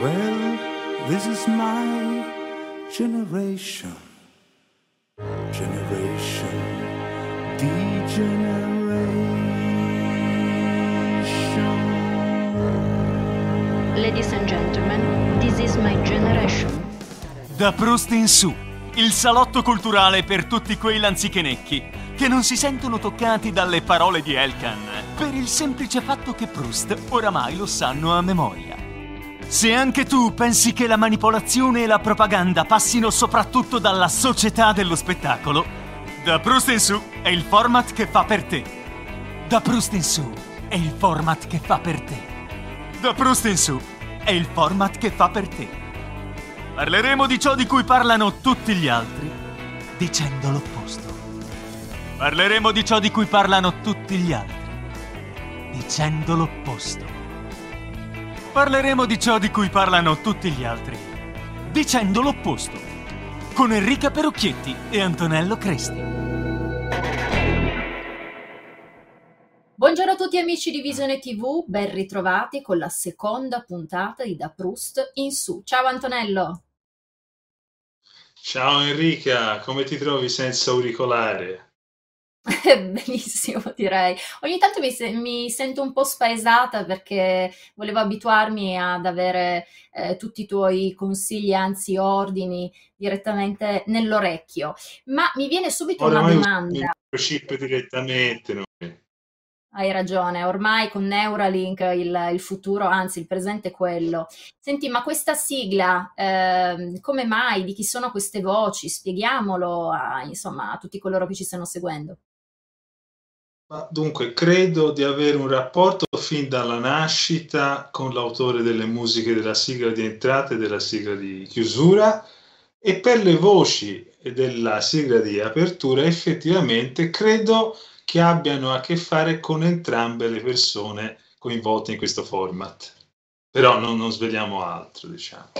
Well, this is my generation. Generation degeneration. Ladies and gentlemen, this is my generation. Da Proust in su, il salotto culturale per tutti quei lanzichenecchi che non si sentono toccati dalle parole di Elkan per il semplice fatto che Proust oramai lo sanno a memoria. Se anche tu pensi che la manipolazione e la propaganda passino soprattutto dalla società dello spettacolo, Da Proust in su è il format che fa per te. Da Proust in su è il format che fa per te. Da Proust in su è il format che fa per te. Parleremo di ciò di cui parlano tutti gli altri, dicendo l'opposto. Parleremo di ciò di cui parlano tutti gli altri, dicendo l'opposto. Parleremo di ciò di cui parlano tutti gli altri, dicendo l'opposto. Con Enrica Perucchietti e Antonello Cresti. Buongiorno a tutti amici di Visione TV, ben ritrovati con la seconda puntata di Da Proust in su. Ciao Antonello! Ciao Enrica, come ti trovi senza auricolare? Benissimo, direi. Ogni tanto mi, se- mi sento un po' spaesata perché volevo abituarmi ad avere eh, tutti i tuoi consigli, anzi ordini, direttamente nell'orecchio. Ma mi viene subito una Oramai domanda. il chip direttamente noi. Hai ragione, ormai con Neuralink il, il futuro, anzi il presente è quello. Senti, ma questa sigla, ehm, come mai? Di chi sono queste voci? Spieghiamolo a, insomma, a tutti coloro che ci stanno seguendo. Ma dunque, credo di avere un rapporto fin dalla nascita con l'autore delle musiche della sigla di entrata e della sigla di chiusura e per le voci della sigla di apertura effettivamente credo che abbiano a che fare con entrambe le persone coinvolte in questo format. Però non, non sveliamo altro, diciamo.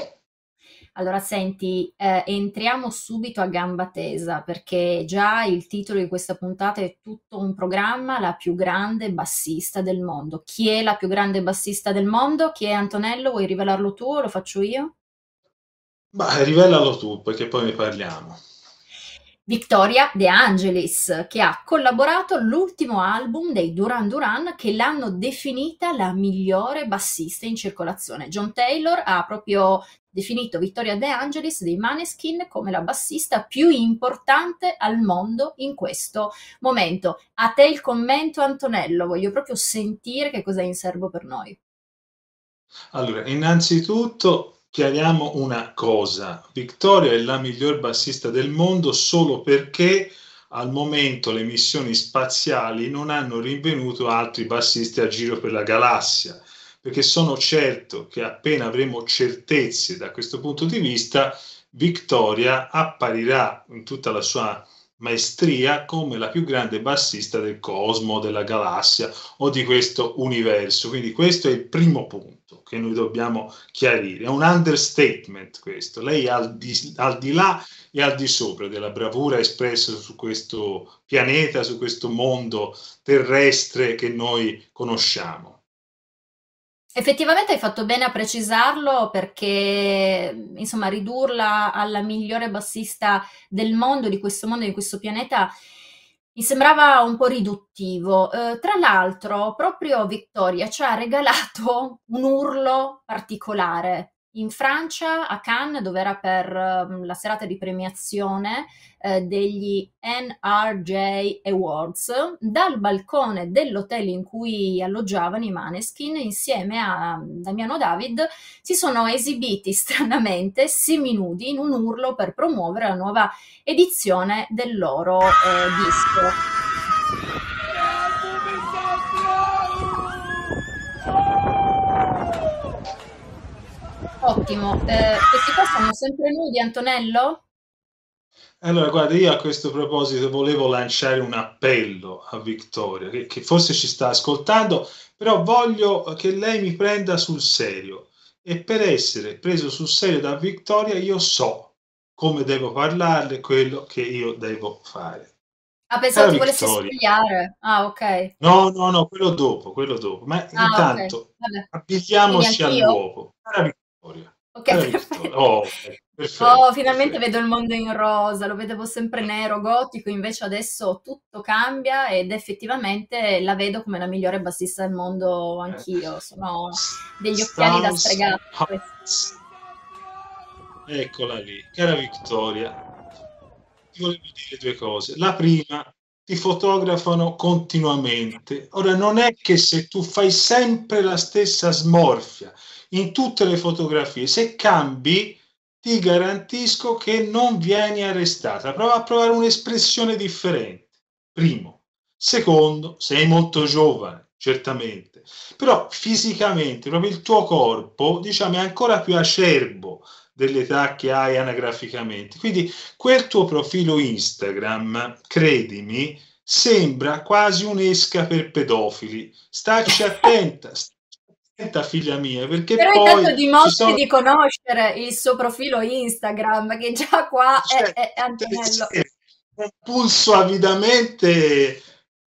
Allora, senti, eh, entriamo subito a gamba tesa perché già il titolo di questa puntata è tutto un programma, la più grande bassista del mondo. Chi è la più grande bassista del mondo? Chi è Antonello? Vuoi rivelarlo tu o lo faccio io? Ma rivelalo tu, perché poi ne parliamo. Victoria De Angelis, che ha collaborato all'ultimo album dei Duran Duran che l'hanno definita la migliore bassista in circolazione. John Taylor ha proprio definito Victoria De Angelis dei Maneskin come la bassista più importante al mondo in questo momento. A te il commento, Antonello, voglio proprio sentire che cosa è in serbo per noi. Allora, innanzitutto chiariamo una cosa. Victoria è la miglior bassista del mondo solo perché al momento le missioni spaziali non hanno rinvenuto altri bassisti a giro per la galassia, perché sono certo che appena avremo certezze da questo punto di vista, Victoria apparirà in tutta la sua maestria come la più grande bassista del cosmo, della galassia o di questo universo. Quindi questo è il primo punto che noi dobbiamo chiarire. È un understatement questo. Lei è al di, al di là e al di sopra della bravura espressa su questo pianeta, su questo mondo terrestre che noi conosciamo. Effettivamente hai fatto bene a precisarlo perché, insomma, ridurla alla migliore bassista del mondo, di questo mondo, di questo pianeta, mi sembrava un po' riduttivo. Eh, tra l'altro, proprio Victoria ci ha regalato un urlo particolare in Francia, a Cannes, dove era per um, la serata di premiazione eh, degli NRJ Awards, dal balcone dell'hotel in cui alloggiavano i Maneskin, insieme a Damiano David, si sono esibiti stranamente seminudi in un urlo per promuovere la nuova edizione del loro eh, disco. Ottimo. Eh, questi qua sono sempre nudi, Antonello? Allora, guarda, io a questo proposito volevo lanciare un appello a Vittoria, che, che, forse ci sta ascoltando, però voglio che lei mi prenda sul serio. E per essere preso sul serio da Vittoria, io so come devo parlarle, quello che io devo fare. Ah, pensavo ti volessi spogliare. Ah, ok. No, no, no, quello dopo, quello dopo. Ma ah, intanto okay. abituiamoci all'uovo. Cara Vittoria. Ok, perfetto. Oh, oh, finalmente vedo il mondo in rosa, lo vedevo sempre nero, gotico, invece adesso tutto cambia ed effettivamente la vedo come la migliore bassista del mondo anch'io. Sono degli occhiali da stregato. Eccola lì, cara Vittoria, ti volevo dire due cose. La prima, ti fotografano continuamente. Ora, non è che se tu fai sempre la stessa smorfia, in tutte le fotografie. Se cambi, ti garantisco che non vieni arrestata. Prova a provare un'espressione differente. Primo. Secondo, sei molto giovane, certamente, però fisicamente, proprio il tuo corpo, diciamo, è ancora più acerbo dell'età che hai anagraficamente. Quindi quel tuo profilo Instagram, credimi, sembra quasi un'esca per pedofili. Stacci attenta, figlia mia, perché Però poi intanto dimostri sono... di conoscere il suo profilo Instagram, che già qua cioè, è, è Antonello. Pulso avidamente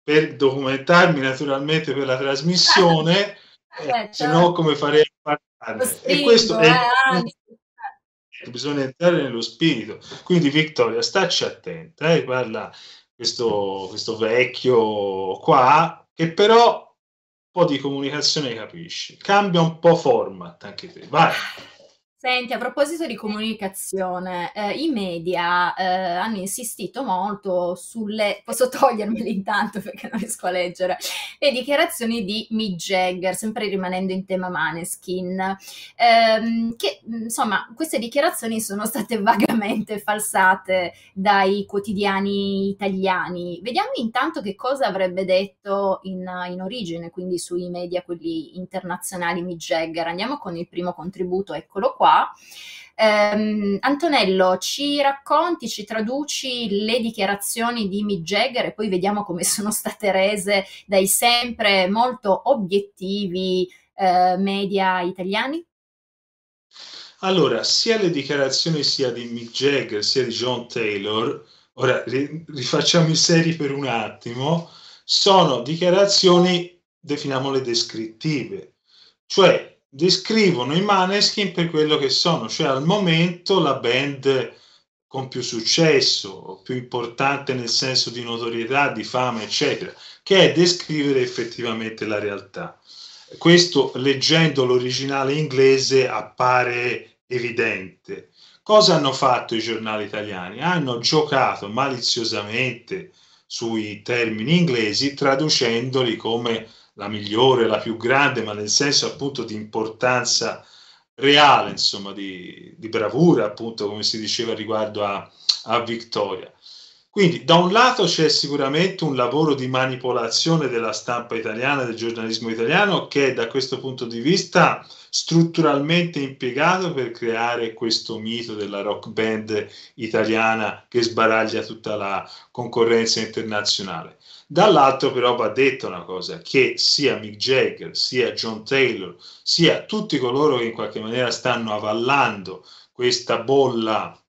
per documentarmi naturalmente per la trasmissione, eh, eh, se no come farei a parlare? E questo è... Eh, bisogna entrare nello spirito. Quindi Vittoria, stacci attenta, eh, parla questo, questo vecchio qua, che però po' di comunicazione capisci. Cambia un po' format anche te. Vai. Senti, a proposito di comunicazione, eh, i media eh, hanno insistito molto sulle, posso togliermeli intanto perché non riesco a leggere, le dichiarazioni di Mick Jagger, sempre rimanendo in tema Maneskin, ehm, che insomma queste dichiarazioni sono state vagamente falsate dai quotidiani italiani. Vediamo intanto che cosa avrebbe detto in, in origine, quindi sui media, quelli internazionali, Mick Jagger. Andiamo con il primo contributo, eccolo qua. Um, Antonello, ci racconti, ci traduci le dichiarazioni di Mick Jagger e poi vediamo come sono state rese dai sempre molto obiettivi uh, media italiani? Allora, sia le dichiarazioni sia di Mick Jagger sia di John Taylor, ora rifacciamo i seri per un attimo, sono dichiarazioni, definiamole descrittive, cioè descrivono i Maneskin per quello che sono, cioè al momento la band con più successo, più importante nel senso di notorietà, di fama, eccetera, che è descrivere effettivamente la realtà. Questo leggendo l'originale inglese appare evidente. Cosa hanno fatto i giornali italiani? Hanno giocato maliziosamente sui termini inglesi traducendoli come la migliore, la più grande, ma nel senso appunto di importanza reale, insomma, di, di bravura, appunto, come si diceva riguardo a, a Vittoria. Quindi da un lato c'è sicuramente un lavoro di manipolazione della stampa italiana, del giornalismo italiano, che da questo punto di vista strutturalmente impiegato per creare questo mito della rock band italiana che sbaraglia tutta la concorrenza internazionale. Dall'altro però va detto una cosa, che sia Mick Jagger, sia John Taylor, sia tutti coloro che in qualche maniera stanno avallando questa bolla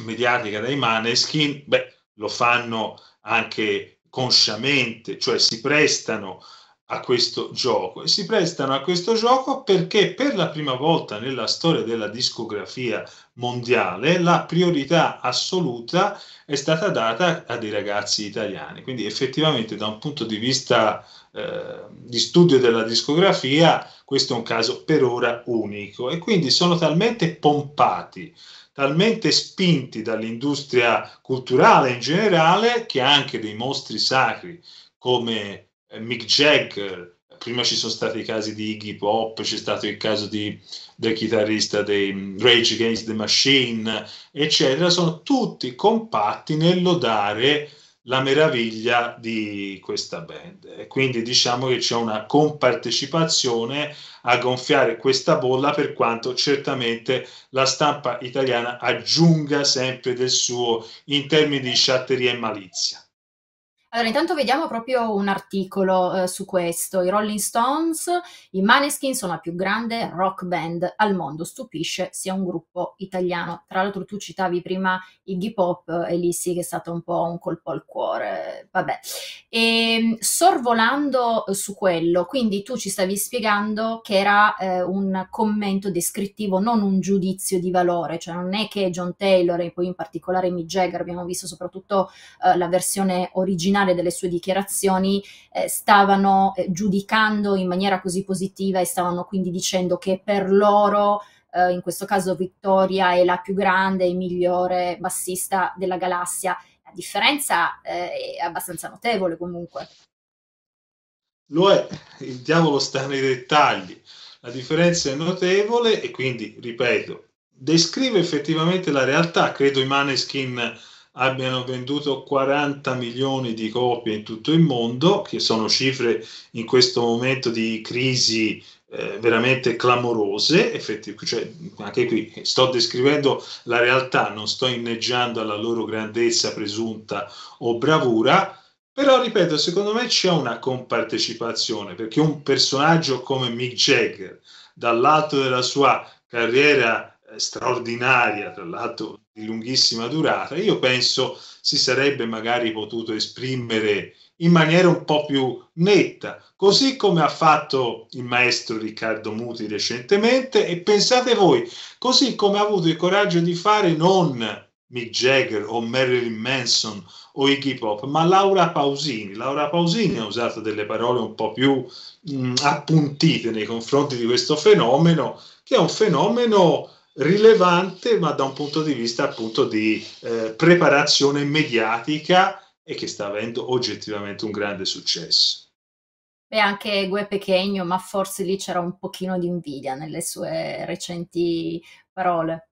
mediatica dai Maneskin, beh, lo fanno anche consciamente, cioè si prestano a questo gioco e si prestano a questo gioco perché per la prima volta nella storia della discografia mondiale la priorità assoluta è stata data a dei ragazzi italiani. Quindi effettivamente da un punto di vista eh, di studio della discografia questo è un caso per ora unico e quindi sono talmente pompati talmente spinti dall'industria culturale in generale che anche dei mostri sacri come eh, Mick Jagger, prima ci sono stati i casi di Iggy Pop, c'è stato il caso di, del chitarrista dei mm, Rage Against the Machine, eccetera, sono tutti compatti nel lodare la meraviglia di questa band. E quindi diciamo che c'è una compartecipazione a gonfiare questa bolla per quanto certamente la stampa italiana aggiunga sempre del suo in termini di sciatteria e malizia. Allora, intanto vediamo proprio un articolo eh, su questo. I Rolling Stones, i Maneskin sono la più grande rock band al mondo. Stupisce sia un gruppo italiano. Tra l'altro, tu citavi prima Iggy Pop e lì sì che è stato un po' un colpo al cuore. Vabbè. E, ehm, sorvolando su quello, quindi tu ci stavi spiegando che era eh, un commento descrittivo, non un giudizio di valore, cioè non è che John Taylor e poi in particolare Mick Jagger, abbiamo visto soprattutto eh, la versione originale finale delle sue dichiarazioni eh, stavano eh, giudicando in maniera così positiva e stavano quindi dicendo che per loro eh, in questo caso Vittoria è la più grande e migliore bassista della galassia. La differenza eh, è abbastanza notevole comunque. Lo è, il diavolo sta nei dettagli. La differenza è notevole e quindi, ripeto, descrive effettivamente la realtà. Credo i Maneskin abbiano venduto 40 milioni di copie in tutto il mondo, che sono cifre in questo momento di crisi eh, veramente clamorose, cioè, anche qui sto descrivendo la realtà, non sto inneggiando alla loro grandezza presunta o bravura, però ripeto, secondo me c'è una compartecipazione, perché un personaggio come Mick Jagger, dall'alto della sua carriera straordinaria, tra l'altro di lunghissima durata, io penso si sarebbe magari potuto esprimere in maniera un po' più netta, così come ha fatto il maestro Riccardo Muti recentemente e pensate voi, così come ha avuto il coraggio di fare non Mick Jagger o Marilyn Manson o Iggy Pop, ma Laura Pausini. Laura Pausini ha usato delle parole un po' più mh, appuntite nei confronti di questo fenomeno, che è un fenomeno rilevante, ma da un punto di vista appunto di eh, preparazione mediatica e che sta avendo oggettivamente un grande successo. E anche Gue Pechegno, ma forse lì c'era un pochino di invidia nelle sue recenti parole.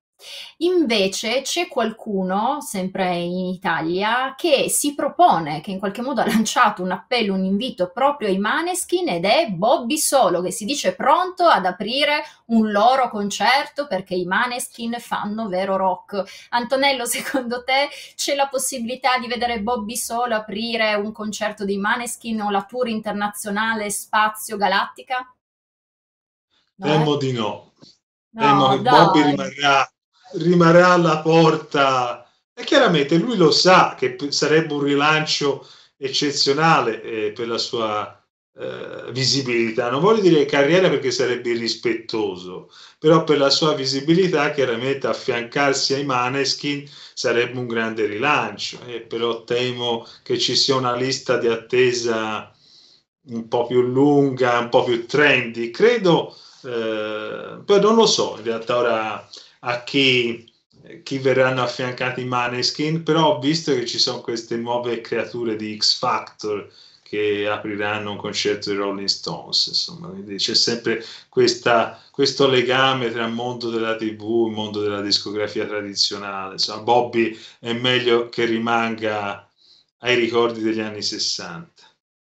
Invece c'è qualcuno, sempre in Italia, che si propone, che in qualche modo ha lanciato un appello, un invito proprio ai Maneskin ed è Bobby Solo, che si dice pronto ad aprire un loro concerto perché i Maneskin fanno vero rock. Antonello, secondo te c'è la possibilità di vedere Bobby Solo aprire un concerto dei Maneskin o la tour internazionale Spazio Galattica? No, Temo eh? di no. No, Temo che. Bobby rimarrà rimarrà alla porta. E chiaramente lui lo sa che sarebbe un rilancio eccezionale eh, per la sua eh, visibilità. Non voglio dire carriera perché sarebbe irrispettoso, però per la sua visibilità chiaramente affiancarsi ai Maneskin sarebbe un grande rilancio. Eh, però temo che ci sia una lista di attesa un po' più lunga, un po' più trendy. Credo, eh, poi non lo so, in realtà ora a chi, chi verranno affiancati i Maneskin, però visto che ci sono queste nuove creature di X Factor che apriranno un concerto di Rolling Stones, insomma, quindi c'è sempre questa, questo legame tra il mondo della tv e il mondo della discografia tradizionale, insomma, Bobby è meglio che rimanga ai ricordi degli anni 60.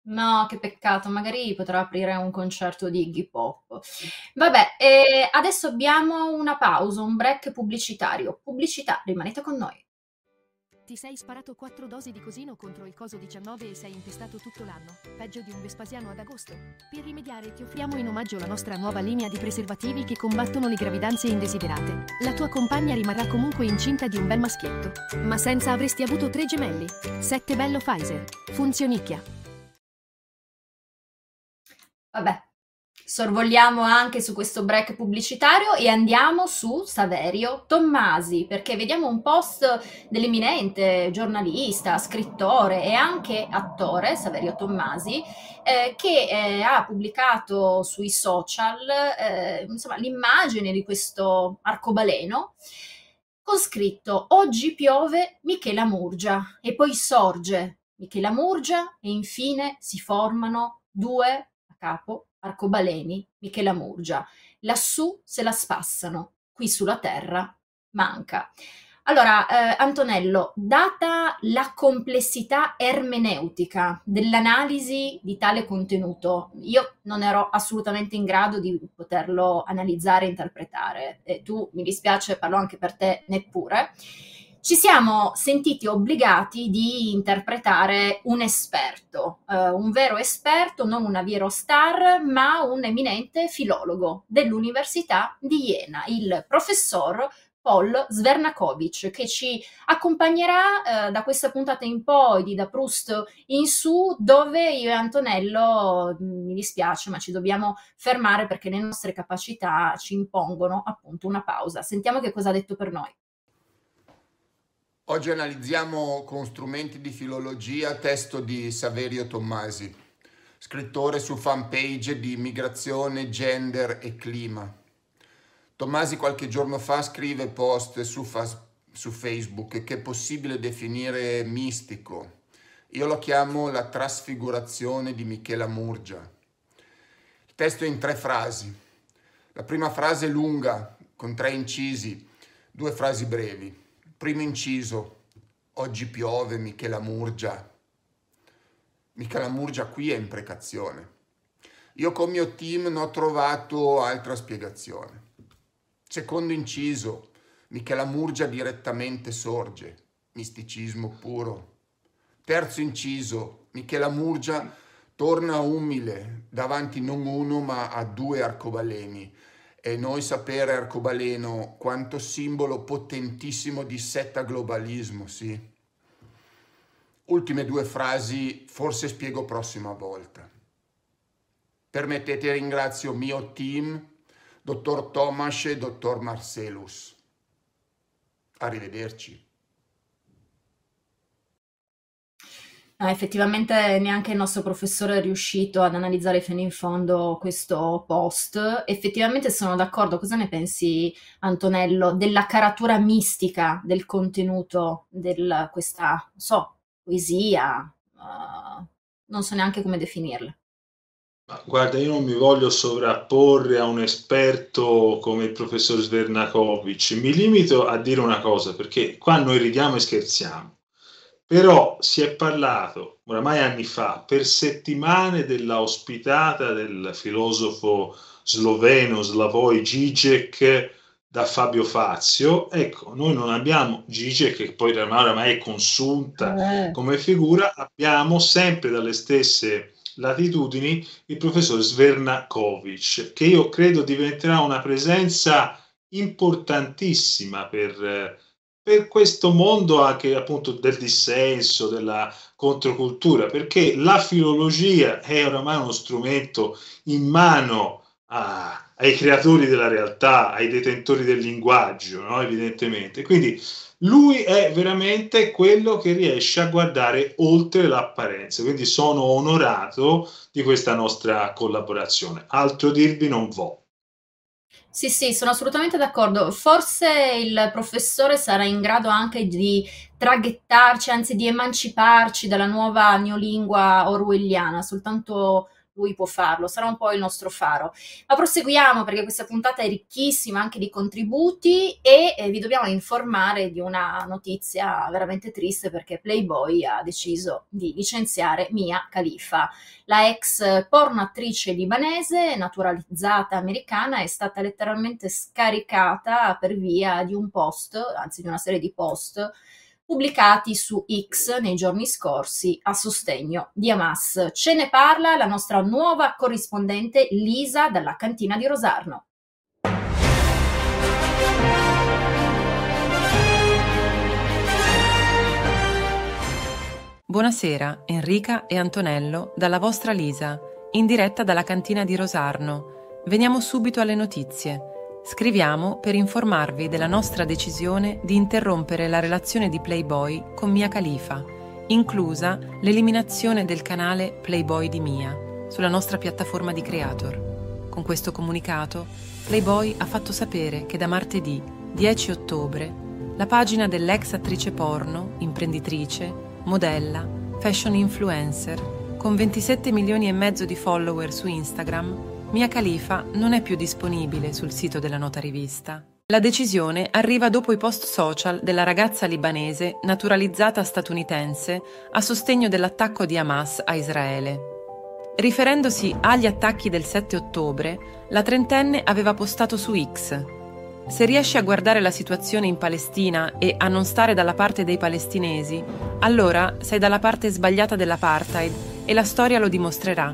No, che peccato, magari potrà aprire un concerto di Iggy Pop. Vabbè, eh, adesso abbiamo una pausa, un break pubblicitario. Pubblicità, rimanete con noi. Ti sei sparato quattro dosi di cosino contro il coso 19 e sei infestato tutto l'anno, peggio di un Vespasiano ad agosto. Per rimediare ti offriamo in omaggio la nostra nuova linea di preservativi che combattono le gravidanze indesiderate. La tua compagna rimarrà comunque incinta di un bel maschietto, ma senza avresti avuto tre gemelli. 7 bello Pfizer. Funzionicchia. Vabbè, sorvoliamo anche su questo break pubblicitario e andiamo su Saverio Tommasi perché vediamo un post dell'eminente giornalista, scrittore e anche attore Saverio Tommasi eh, che eh, ha pubblicato sui social eh, insomma, l'immagine di questo arcobaleno con scritto Oggi piove Michela Murgia e poi sorge Michela Murgia e infine si formano due capo arcobaleni Michela Murgia. Lassù se la spassano, qui sulla terra manca. Allora, eh, Antonello, data la complessità ermeneutica dell'analisi di tale contenuto, io non ero assolutamente in grado di poterlo analizzare e interpretare, e tu, mi dispiace, parlo anche per te, neppure ci siamo sentiti obbligati di interpretare un esperto, eh, un vero esperto, non una vero star, ma un eminente filologo dell'Università di Jena, il professor Paul Svernakovic, che ci accompagnerà eh, da questa puntata in poi di Da Proust in su, dove io e Antonello, mm, mi dispiace, ma ci dobbiamo fermare perché le nostre capacità ci impongono appunto una pausa. Sentiamo che cosa ha detto per noi. Oggi analizziamo con strumenti di filologia testo di Saverio Tommasi, scrittore su fanpage di migrazione, gender e clima. Tommasi qualche giorno fa scrive post su, fa- su Facebook che è possibile definire mistico. Io lo chiamo la trasfigurazione di Michela Murgia. Il testo è in tre frasi. La prima frase è lunga, con tre incisi, due frasi brevi. Primo inciso, oggi piove Michela Murgia. Michela Murgia qui è imprecazione. Io con mio team non ho trovato altra spiegazione. Secondo inciso, Michela Murgia direttamente sorge, misticismo puro. Terzo inciso, Michela Murgia torna umile davanti non uno ma a due arcobaleni e noi sapere arcobaleno quanto simbolo potentissimo di setta globalismo, sì. Ultime due frasi, forse spiego prossima volta. Permettete ringrazio mio team, dottor Tomas e dottor Marcelus. Arrivederci. Ah, effettivamente neanche il nostro professore è riuscito ad analizzare fino in fondo questo post. Effettivamente sono d'accordo. Cosa ne pensi, Antonello, della caratura mistica del contenuto di questa, so, poesia? Uh, non so neanche come definirla. Guarda, io non mi voglio sovrapporre a un esperto come il professor Svernakovic, mi limito a dire una cosa, perché qua noi ridiamo e scherziamo però si è parlato oramai anni fa per settimane della ospitata del filosofo sloveno Slavoj Žižek da Fabio Fazio. Ecco, noi non abbiamo Žižek, che poi oramai è consunta eh. come figura, abbiamo sempre dalle stesse latitudini il professor Svernakovic, che io credo diventerà una presenza importantissima per per questo mondo anche appunto del dissenso, della controcultura, perché la filologia è oramai uno strumento in mano a, ai creatori della realtà, ai detentori del linguaggio, no? evidentemente. Quindi lui è veramente quello che riesce a guardare oltre l'apparenza, quindi sono onorato di questa nostra collaborazione. Altro dirvi non vo'. Sì, sì, sono assolutamente d'accordo. Forse il professore sarà in grado anche di traghettarci, anzi di emanciparci dalla nuova neolingua orwelliana, soltanto lui può farlo, sarà un po' il nostro faro. Ma proseguiamo perché questa puntata è ricchissima anche di contributi e eh, vi dobbiamo informare di una notizia veramente triste perché Playboy ha deciso di licenziare Mia Khalifa. La ex pornoattrice libanese, naturalizzata americana, è stata letteralmente scaricata per via di un post, anzi di una serie di post pubblicati su X nei giorni scorsi a sostegno di Hamas. Ce ne parla la nostra nuova corrispondente Lisa dalla cantina di Rosarno. Buonasera Enrica e Antonello dalla vostra Lisa in diretta dalla cantina di Rosarno. Veniamo subito alle notizie. Scriviamo per informarvi della nostra decisione di interrompere la relazione di Playboy con Mia Khalifa, inclusa l'eliminazione del canale Playboy di Mia sulla nostra piattaforma di Creator. Con questo comunicato, Playboy ha fatto sapere che da martedì 10 ottobre la pagina dell'ex attrice porno, imprenditrice, modella, fashion influencer, con 27 milioni e mezzo di follower su Instagram, Mia Khalifa non è più disponibile sul sito della nota rivista. La decisione arriva dopo i post social della ragazza libanese naturalizzata statunitense a sostegno dell'attacco di Hamas a Israele. Riferendosi agli attacchi del 7 ottobre, la trentenne aveva postato su X. Se riesci a guardare la situazione in Palestina e a non stare dalla parte dei palestinesi, allora sei dalla parte sbagliata dell'apartheid e la storia lo dimostrerà.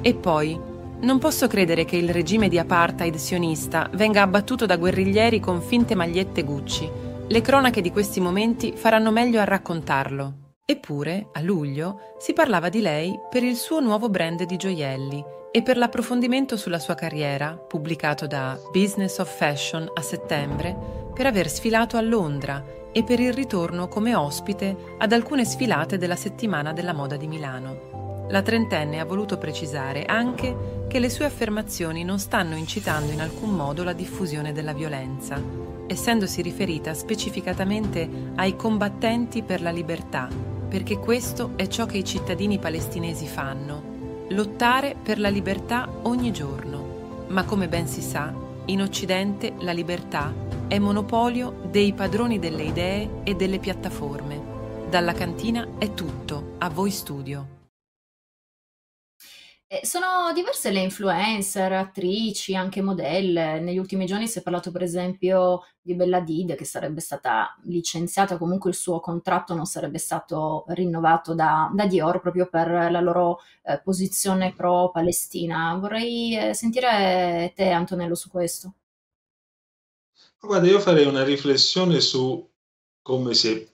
E poi, non posso credere che il regime di apartheid sionista venga abbattuto da guerriglieri con finte magliette Gucci. Le cronache di questi momenti faranno meglio a raccontarlo. Eppure, a luglio, si parlava di lei per il suo nuovo brand di gioielli e per l'approfondimento sulla sua carriera, pubblicato da Business of Fashion a settembre, per aver sfilato a Londra e per il ritorno come ospite ad alcune sfilate della settimana della moda di Milano. La trentenne ha voluto precisare anche che le sue affermazioni non stanno incitando in alcun modo la diffusione della violenza, essendosi riferita specificatamente ai combattenti per la libertà, perché questo è ciò che i cittadini palestinesi fanno, lottare per la libertà ogni giorno. Ma come ben si sa, in Occidente la libertà è monopolio dei padroni delle idee e delle piattaforme. Dalla cantina è tutto, a voi studio. Eh, sono diverse le influencer, attrici, anche modelle. Negli ultimi giorni si è parlato per esempio di Bella Did che sarebbe stata licenziata, comunque il suo contratto non sarebbe stato rinnovato da, da Dior proprio per la loro eh, posizione pro-Palestina. Vorrei eh, sentire te Antonello su questo. Guarda, io farei una riflessione su come si è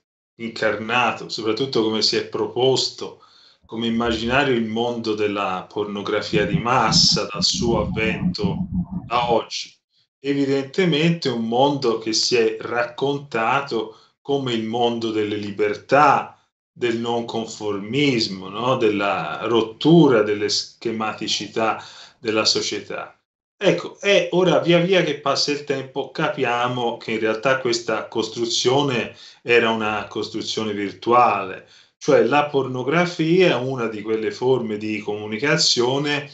incarnato, soprattutto come si è proposto come immaginario il mondo della pornografia di massa dal suo avvento a oggi. Evidentemente un mondo che si è raccontato come il mondo delle libertà, del non conformismo, no? della rottura delle schematicità della società. Ecco, e ora via via che passa il tempo capiamo che in realtà questa costruzione era una costruzione virtuale, cioè la pornografia è una di quelle forme di comunicazione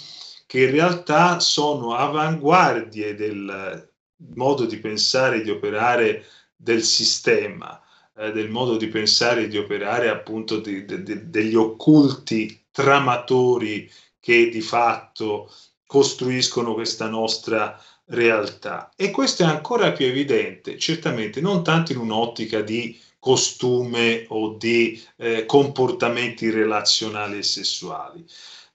che in realtà sono avanguardie del modo di pensare e di operare del sistema, eh, del modo di pensare e di operare appunto di, de, de, degli occulti tramatori che di fatto costruiscono questa nostra realtà. E questo è ancora più evidente, certamente non tanto in un'ottica di costume o di eh, comportamenti relazionali e sessuali.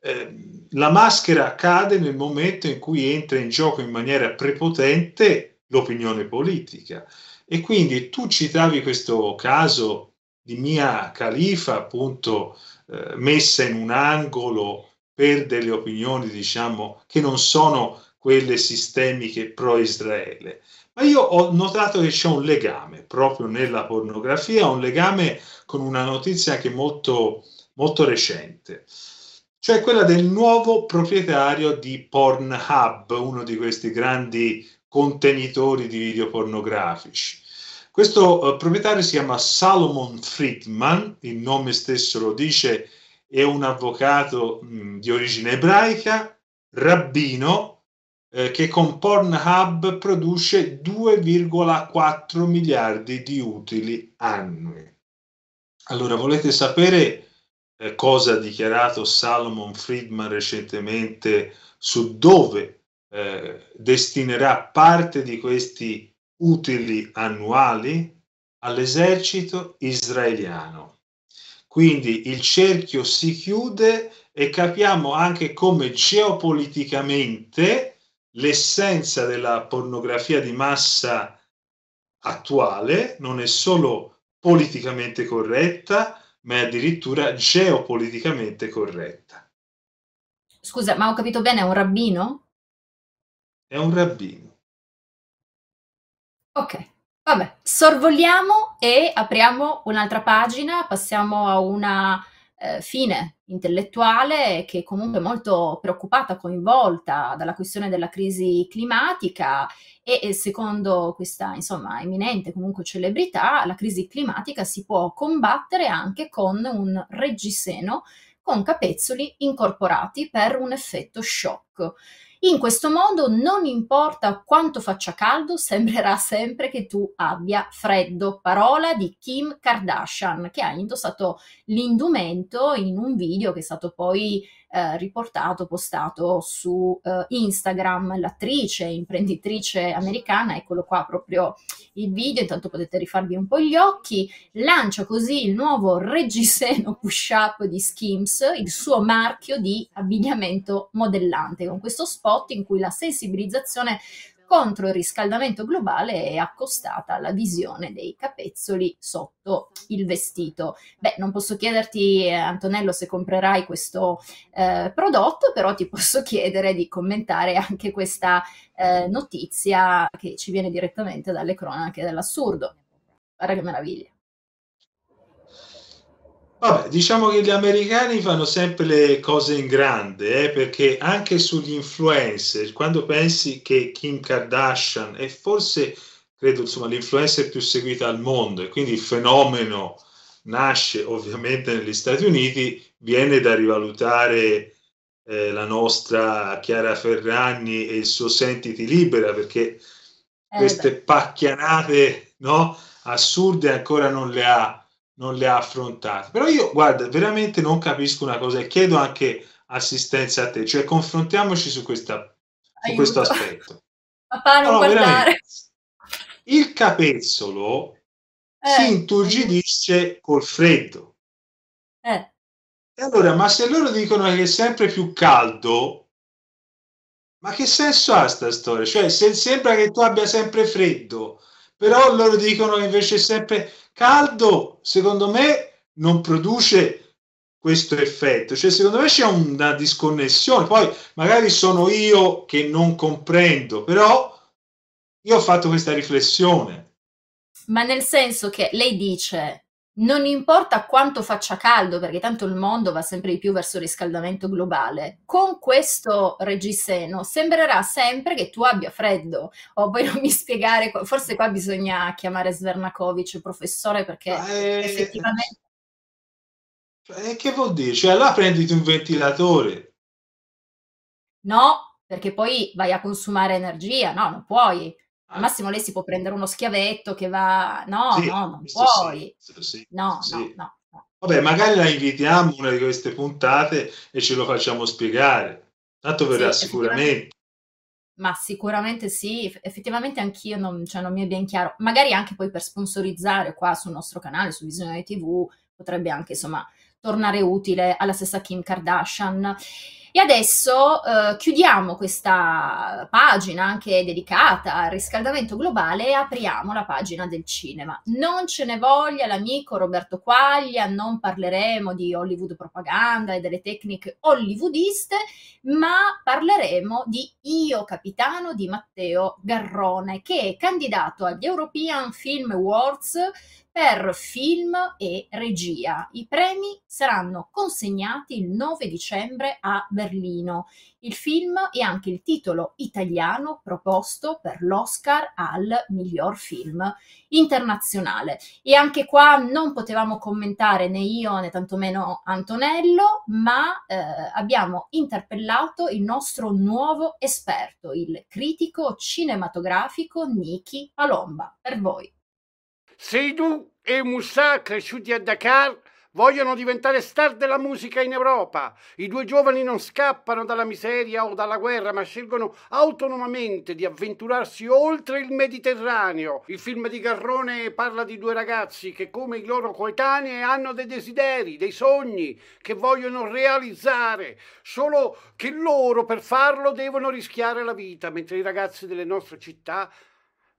Eh, la maschera cade nel momento in cui entra in gioco in maniera prepotente l'opinione politica. E quindi tu citavi questo caso di Mia Khalifa, appunto, eh, messa in un angolo per delle opinioni, diciamo, che non sono quelle sistemiche pro-Israele. Ma io ho notato che c'è un legame proprio nella pornografia, un legame con una notizia che è molto, molto recente, cioè quella del nuovo proprietario di Pornhub, uno di questi grandi contenitori di video pornografici. Questo uh, proprietario si chiama Salomon Friedman, il nome stesso lo dice, è un avvocato mh, di origine ebraica, rabbino, eh, che con Pornhub produce 2,4 miliardi di utili annui. Allora, volete sapere eh, cosa ha dichiarato Salomon Friedman recentemente su dove eh, destinerà parte di questi utili annuali? All'esercito israeliano. Quindi il cerchio si chiude e capiamo anche come geopoliticamente l'essenza della pornografia di massa attuale non è solo politicamente corretta, ma è addirittura geopoliticamente corretta. Scusa, ma ho capito bene, è un rabbino? È un rabbino. Ok, vabbè, sorvoliamo e apriamo un'altra pagina, passiamo a una eh, fine intellettuale che comunque è molto preoccupata, coinvolta dalla questione della crisi climatica e, e secondo questa insomma eminente comunque celebrità la crisi climatica si può combattere anche con un reggiseno con capezzoli incorporati per un effetto shock. In questo modo non importa quanto faccia caldo, sembrerà sempre che tu abbia freddo. Parola di Kim Kardashian che ha indossato l'indumento in un video che è stato poi eh, riportato, postato su eh, Instagram, l'attrice, imprenditrice americana, eccolo qua proprio il video, intanto potete rifarvi un po' gli occhi, lancia così il nuovo reggiseno push-up di Skims, il suo marchio di abbigliamento modellante, con questo spot in cui la sensibilizzazione contro il riscaldamento globale è accostata alla visione dei capezzoli sotto il vestito. Beh, non posso chiederti, eh, Antonello, se comprerai questo eh, prodotto, però ti posso chiedere di commentare anche questa eh, notizia che ci viene direttamente dalle cronache dell'assurdo. Guarda che meraviglia. Vabbè, diciamo che gli americani fanno sempre le cose in grande, eh, perché anche sugli influencer, quando pensi che Kim Kardashian è forse, credo, insomma, l'influencer più seguita al mondo e quindi il fenomeno nasce ovviamente negli Stati Uniti, viene da rivalutare eh, la nostra Chiara Ferragni e il suo Sentiti Libera, perché eh, queste pacchianate no, assurde ancora non le ha non le ha affrontate. Però io, guarda, veramente non capisco una cosa e chiedo anche assistenza a te, cioè confrontiamoci su, questa, su questo aspetto. Papà, non allora, guardare. Il capezzolo eh. si inturgidisce col freddo. Eh. E allora, ma se loro dicono che è sempre più caldo, ma che senso ha sta storia? Cioè, se sembra che tu abbia sempre freddo, però loro dicono che invece è sempre caldo, secondo me non produce questo effetto, cioè secondo me c'è una disconnessione, poi magari sono io che non comprendo, però io ho fatto questa riflessione. Ma nel senso che lei dice non importa quanto faccia caldo, perché tanto il mondo va sempre di più verso il riscaldamento globale, con questo reggiseno sembrerà sempre che tu abbia freddo. O poi non mi spiegare, forse qua bisogna chiamare Svernakovic professore perché eh, effettivamente... Eh, che vuol dire? Cioè, là prenditi un ventilatore. No, perché poi vai a consumare energia, no, non puoi. Al massimo lei si può prendere uno schiavetto che va... No, sì, no, non puoi. Sì, sì, no, no, no, no. Vabbè, magari la invitiamo una di queste puntate e ce lo facciamo spiegare. Tanto verrà sicuramente. Ma sicuramente sì, effettivamente anch'io non, cioè non mi è ben chiaro. Magari anche poi per sponsorizzare qua sul nostro canale, su Visione TV, potrebbe anche insomma tornare utile alla stessa Kim Kardashian. E adesso eh, chiudiamo questa pagina anche dedicata al riscaldamento globale e apriamo la pagina del cinema. Non ce ne voglia l'amico Roberto Quaglia, non parleremo di Hollywood propaganda e delle tecniche hollywoodiste, ma parleremo di Io Capitano di Matteo Garrone, che è candidato agli European Film Awards per film e regia. I premi saranno consegnati il 9 dicembre a Berlino. Il film è anche il titolo italiano proposto per l'Oscar al miglior film internazionale. E anche qua non potevamo commentare né io né tantomeno Antonello, ma eh, abbiamo interpellato il nostro nuovo esperto, il critico cinematografico Niki Palomba. Per voi. Seydou e Moussa, cresciuti a Dakar, vogliono diventare star della musica in Europa. I due giovani non scappano dalla miseria o dalla guerra, ma scelgono autonomamente di avventurarsi oltre il Mediterraneo. Il film di Garrone parla di due ragazzi che, come i loro coetanei, hanno dei desideri, dei sogni che vogliono realizzare, solo che loro per farlo devono rischiare la vita, mentre i ragazzi delle nostre città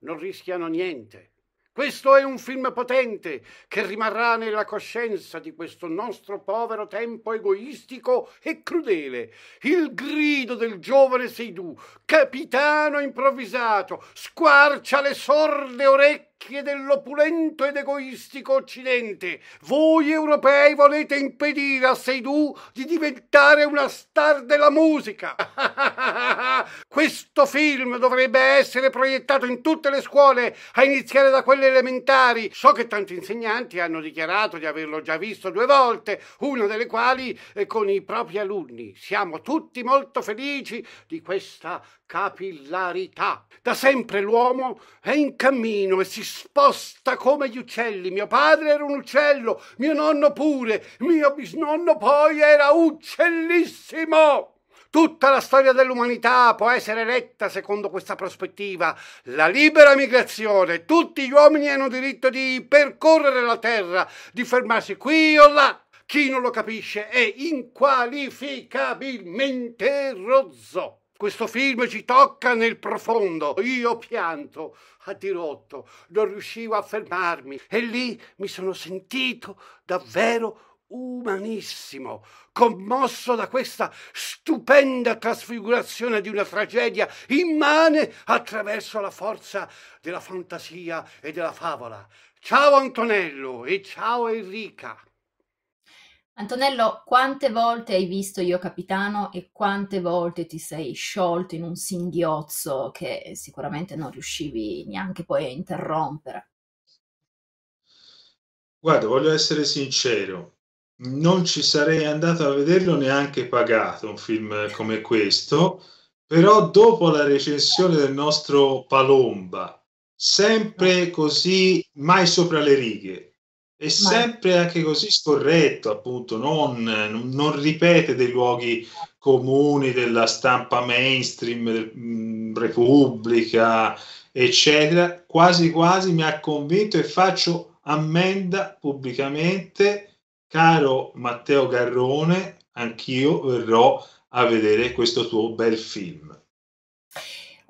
non rischiano niente Questo è un film potente che rimarrà nella coscienza di questo nostro povero tempo egoistico e crudele. Il grido del giovane Seydou, capitano improvvisato, squarcia le sorde orecchie orecchie dell'opulento ed egoistico Occidente. Voi europei volete impedire a Seydoux di diventare una star della musica. Questo film dovrebbe essere proiettato in tutte le scuole, a iniziare da quelle elementari. So che tanti insegnanti hanno dichiarato di averlo già visto due volte, una delle quali eh, con i propri alunni. Siamo tutti molto felici di questa capillarità. Da sempre l'uomo è in cammino e si sposta come gli uccelli. Mio padre era un uccello, mio nonno pure, mio bisnonno poi era uccellissimo. Tutta la storia dell'umanità può essere letta secondo questa prospettiva. La libera migrazione, tutti gli uomini hanno diritto di percorrere la terra, di fermarsi qui o là. Chi non lo capisce è inqualificabilmente rozzo. Questo film ci tocca nel profondo. Io pianto a dirotto, non riuscivo a fermarmi e lì mi sono sentito davvero umanissimo, commosso da questa stupenda trasfigurazione di una tragedia immane attraverso la forza della fantasia e della favola. Ciao Antonello e ciao Enrica. Antonello, quante volte hai visto Io Capitano e quante volte ti sei sciolto in un singhiozzo che sicuramente non riuscivi neanche poi a interrompere? Guarda, voglio essere sincero, non ci sarei andato a vederlo neanche pagato un film come questo, però dopo la recensione del nostro Palomba, sempre così mai sopra le righe, e sempre anche così scorretto, appunto, non, non, ripete dei luoghi comuni della stampa mainstream, del, mh, Repubblica, eccetera, quasi quasi mi ha convinto e faccio ammenda pubblicamente, caro Matteo Garrone, anch'io verrò a vedere questo tuo bel film.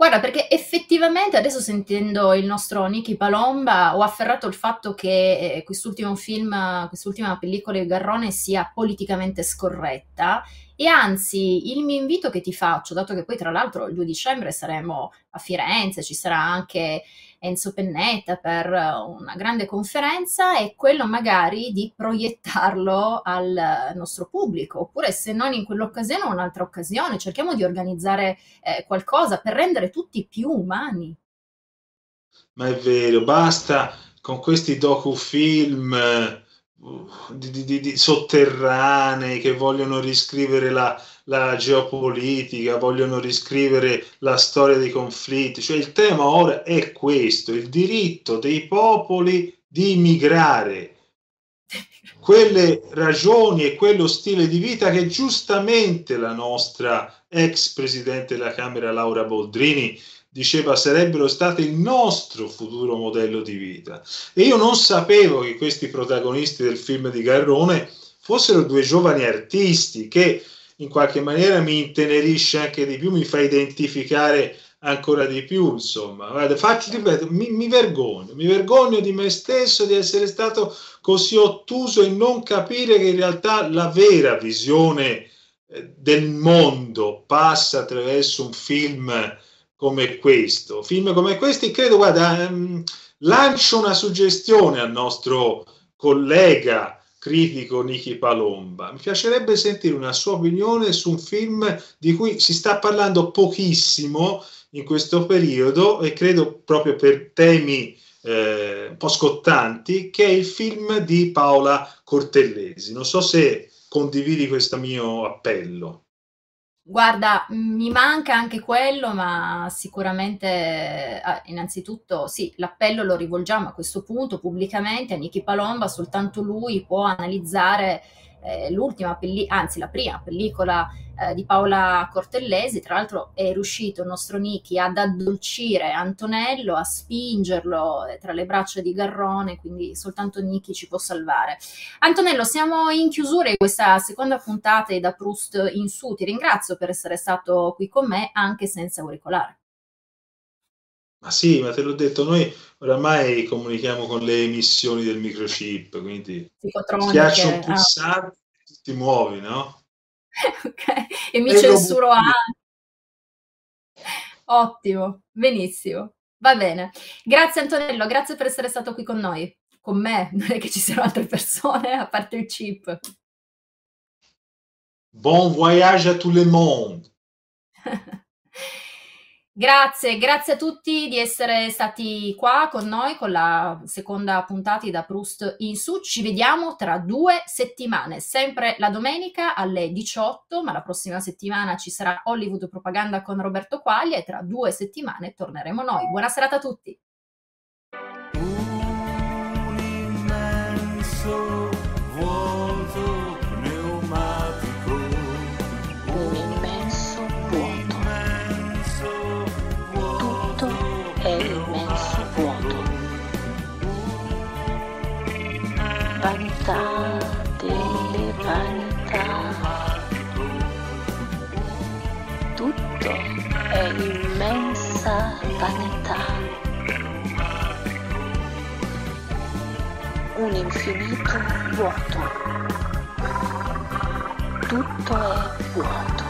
Guarda, perché effettivamente adesso sentendo il nostro Nicky Palomba ho afferrato il fatto che eh, quest'ultimo film, quest'ultima pellicola di Garrone sia politicamente scorretta e anzi il mio invito che ti faccio, dato che poi tra l'altro il 2 dicembre saremo a Firenze, ci sarà anche Enzo Pennetta per una grande conferenza è quello magari di proiettarlo al nostro pubblico, oppure se non in quell'occasione un'altra occasione, cerchiamo di organizzare eh, qualcosa per rendere tutti più umani. Ma è vero, basta con questi docufilm di, di, di, sotterranei che vogliono riscrivere la, la geopolitica, vogliono riscrivere la storia dei conflitti. Cioè il tema ora è questo, il diritto dei popoli di migrare. Quelle ragioni e quello stile di vita che giustamente la nostra ex presidente della Camera Laura Boldrini diceva sarebbero state il nostro futuro modello di vita. E io non sapevo che questi protagonisti del film di Garrone fossero due giovani artisti che in qualche maniera mi intenerisce anche di più, mi fa identificare ancora di più, insomma. Guarda, faccio, ripeto, mi, mi, vergogno, mi vergogno di me stesso di essere stato così ottuso e non capire che in realtà la vera visione eh, del mondo passa attraverso un film come questo. Film come questi, credo, guarda, um, lancio una suggestione al nostro collega critico Nicky Palomba. Mi piacerebbe sentire una sua opinione su un film di cui si sta parlando pochissimo in questo periodo e credo proprio per temi eh, un po' scottanti, che è il film di Paola Cortellesi. Non so se condividi questo mio appello. Guarda, mi manca anche quello, ma sicuramente, eh, innanzitutto, sì, l'appello lo rivolgiamo a questo punto pubblicamente. A Nicky Palomba, soltanto lui può analizzare eh, l'ultima pellicola, anzi la prima pellicola eh, di Paola Cortellesi, tra l'altro è riuscito il nostro Niki ad addolcire Antonello, a spingerlo eh, tra le braccia di Garrone, quindi soltanto Niki ci può salvare. Antonello, siamo in chiusura di questa seconda puntata da Proust in su, ti ringrazio per essere stato qui con me anche senza auricolare. Ma sì, ma te l'ho detto, noi oramai comunichiamo con le emissioni del microchip, quindi schiaccio un ah. pulsante e ti muovi, no? ok, e mi E censuro anche. Ottimo, benissimo. Va bene. Grazie Antonello, grazie per essere stato qui con noi. Con me, non è che ci siano altre persone a parte il chip. Bon voyage à tout le monde. Grazie, grazie a tutti di essere stati qua con noi con la seconda puntata da Proust in su. Ci vediamo tra due settimane, sempre la domenica alle 18, ma la prossima settimana ci sarà Hollywood Propaganda con Roberto Quaglia e tra due settimane torneremo noi. Buona serata a tutti. Vanità delle vanità. Tutto è immensa vanità. Un infinito vuoto. Tutto è vuoto.